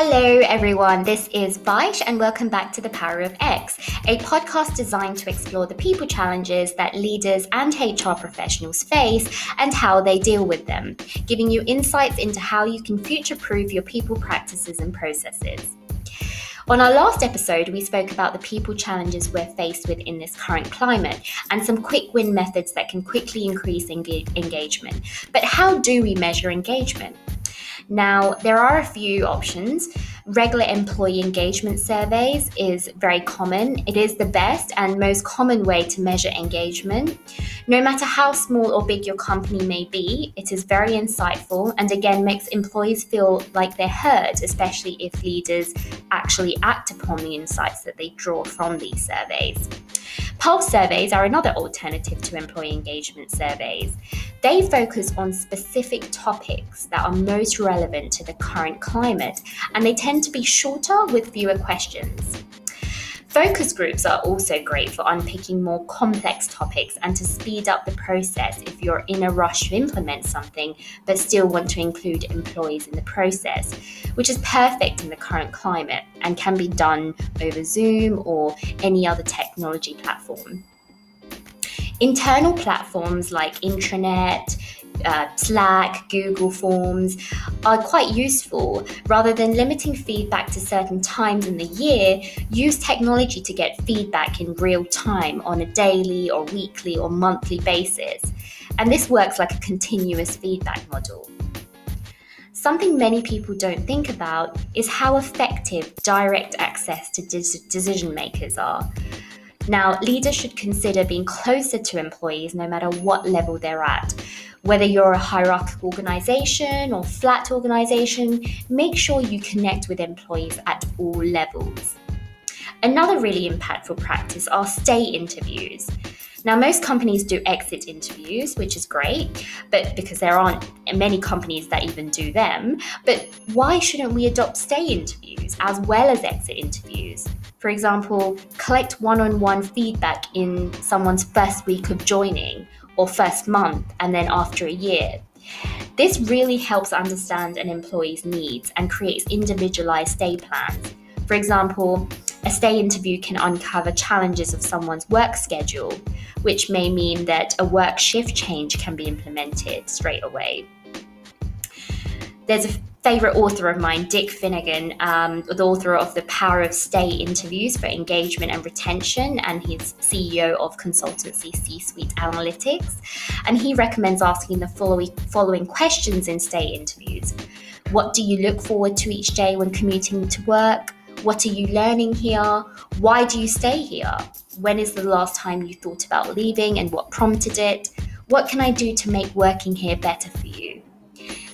Hello, everyone. This is Vaish, and welcome back to The Power of X, a podcast designed to explore the people challenges that leaders and HR professionals face and how they deal with them, giving you insights into how you can future proof your people practices and processes. On our last episode, we spoke about the people challenges we're faced with in this current climate and some quick win methods that can quickly increase engagement. But how do we measure engagement? Now, there are a few options. Regular employee engagement surveys is very common. It is the best and most common way to measure engagement. No matter how small or big your company may be, it is very insightful and again makes employees feel like they're heard, especially if leaders actually act upon the insights that they draw from these surveys. Pulse surveys are another alternative to employee engagement surveys. They focus on specific topics that are most relevant to the current climate, and they tend to be shorter with fewer questions. Focus groups are also great for unpicking more complex topics and to speed up the process if you're in a rush to implement something but still want to include employees in the process, which is perfect in the current climate and can be done over Zoom or any other technology platform. Internal platforms like intranet, uh, Slack, Google Forms are quite useful. Rather than limiting feedback to certain times in the year, use technology to get feedback in real time on a daily or weekly or monthly basis. And this works like a continuous feedback model. Something many people don't think about is how effective direct access to decision makers are. Now, leaders should consider being closer to employees no matter what level they're at. Whether you're a hierarchical organization or flat organization, make sure you connect with employees at all levels. Another really impactful practice are stay interviews. Now, most companies do exit interviews, which is great, but because there aren't many companies that even do them. But why shouldn't we adopt stay interviews as well as exit interviews? For example, collect one on one feedback in someone's first week of joining or first month and then after a year. This really helps understand an employee's needs and creates individualized stay plans. For example, a stay interview can uncover challenges of someone's work schedule, which may mean that a work shift change can be implemented straight away. There's a favorite author of mine, Dick Finnegan, um, the author of The Power of Stay interviews for engagement and retention, and he's CEO of consultancy C Suite Analytics. And he recommends asking the following, following questions in stay interviews What do you look forward to each day when commuting to work? What are you learning here? Why do you stay here? When is the last time you thought about leaving and what prompted it? What can I do to make working here better for you?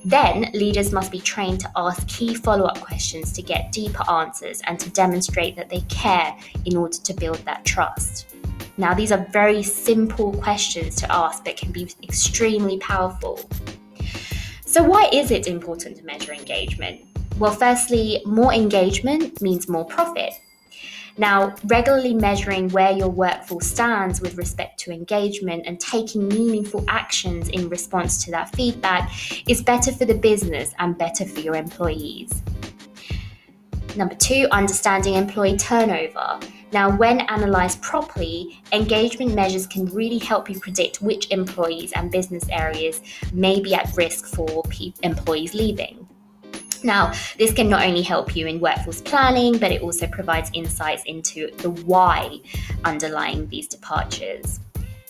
Then, leaders must be trained to ask key follow up questions to get deeper answers and to demonstrate that they care in order to build that trust. Now, these are very simple questions to ask but can be extremely powerful. So, why is it important to measure engagement? Well, firstly, more engagement means more profit. Now, regularly measuring where your workforce stands with respect to engagement and taking meaningful actions in response to that feedback is better for the business and better for your employees. Number two, understanding employee turnover. Now, when analysed properly, engagement measures can really help you predict which employees and business areas may be at risk for pe- employees leaving. Now, this can not only help you in workforce planning, but it also provides insights into the why underlying these departures.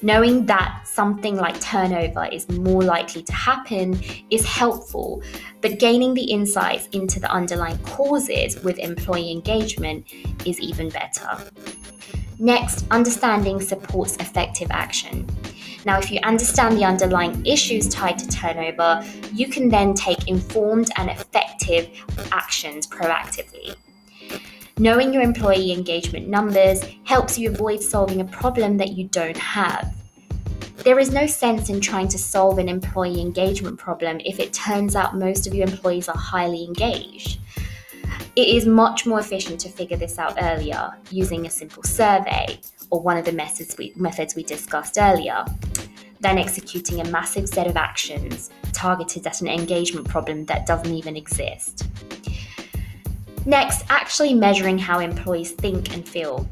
Knowing that something like turnover is more likely to happen is helpful, but gaining the insights into the underlying causes with employee engagement is even better. Next, understanding supports effective action. Now, if you understand the underlying issues tied to turnover, you can then take informed and effective actions proactively. Knowing your employee engagement numbers helps you avoid solving a problem that you don't have. There is no sense in trying to solve an employee engagement problem if it turns out most of your employees are highly engaged. It is much more efficient to figure this out earlier using a simple survey or one of the methods we, methods we discussed earlier than executing a massive set of actions targeted at an engagement problem that doesn't even exist. Next, actually measuring how employees think and feel.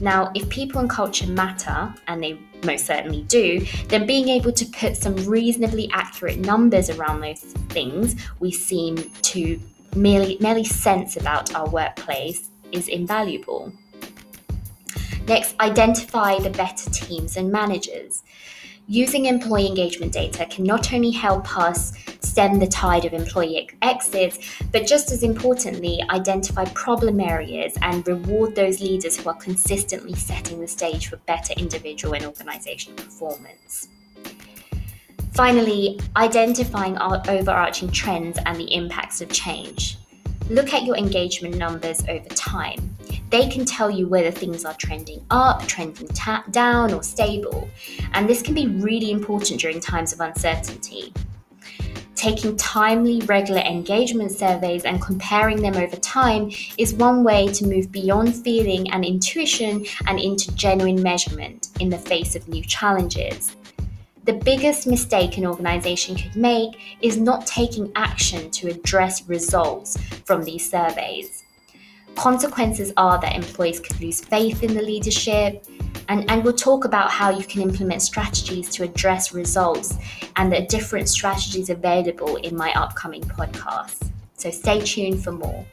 Now, if people and culture matter, and they most certainly do, then being able to put some reasonably accurate numbers around those things we seem to merely, merely sense about our workplace is invaluable. Next, identify the better teams and managers. Using employee engagement data can not only help us stem the tide of employee exits, but just as importantly, identify problem areas and reward those leaders who are consistently setting the stage for better individual and organizational performance. Finally, identifying our overarching trends and the impacts of change. Look at your engagement numbers over time. They can tell you whether things are trending up, trending ta- down, or stable. And this can be really important during times of uncertainty. Taking timely, regular engagement surveys and comparing them over time is one way to move beyond feeling and intuition and into genuine measurement in the face of new challenges. The biggest mistake an organization could make is not taking action to address results from these surveys. Consequences are that employees could lose faith in the leadership, and, and we'll talk about how you can implement strategies to address results and the different strategies available in my upcoming podcast. So stay tuned for more.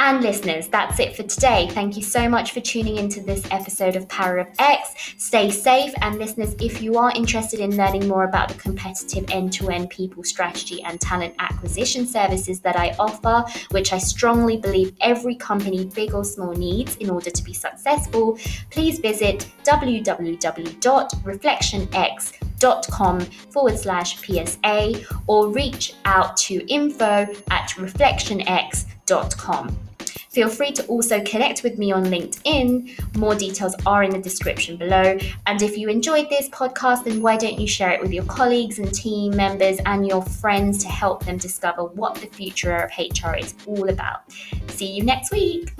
And listeners, that's it for today. Thank you so much for tuning into this episode of Power of X. Stay safe. And listeners, if you are interested in learning more about the competitive end to end people strategy and talent acquisition services that I offer, which I strongly believe every company, big or small, needs in order to be successful, please visit www.reflectionx.com forward slash PSA or reach out to info at reflectionx.com. Feel free to also connect with me on LinkedIn. More details are in the description below. And if you enjoyed this podcast, then why don't you share it with your colleagues and team members and your friends to help them discover what the future of HR is all about? See you next week.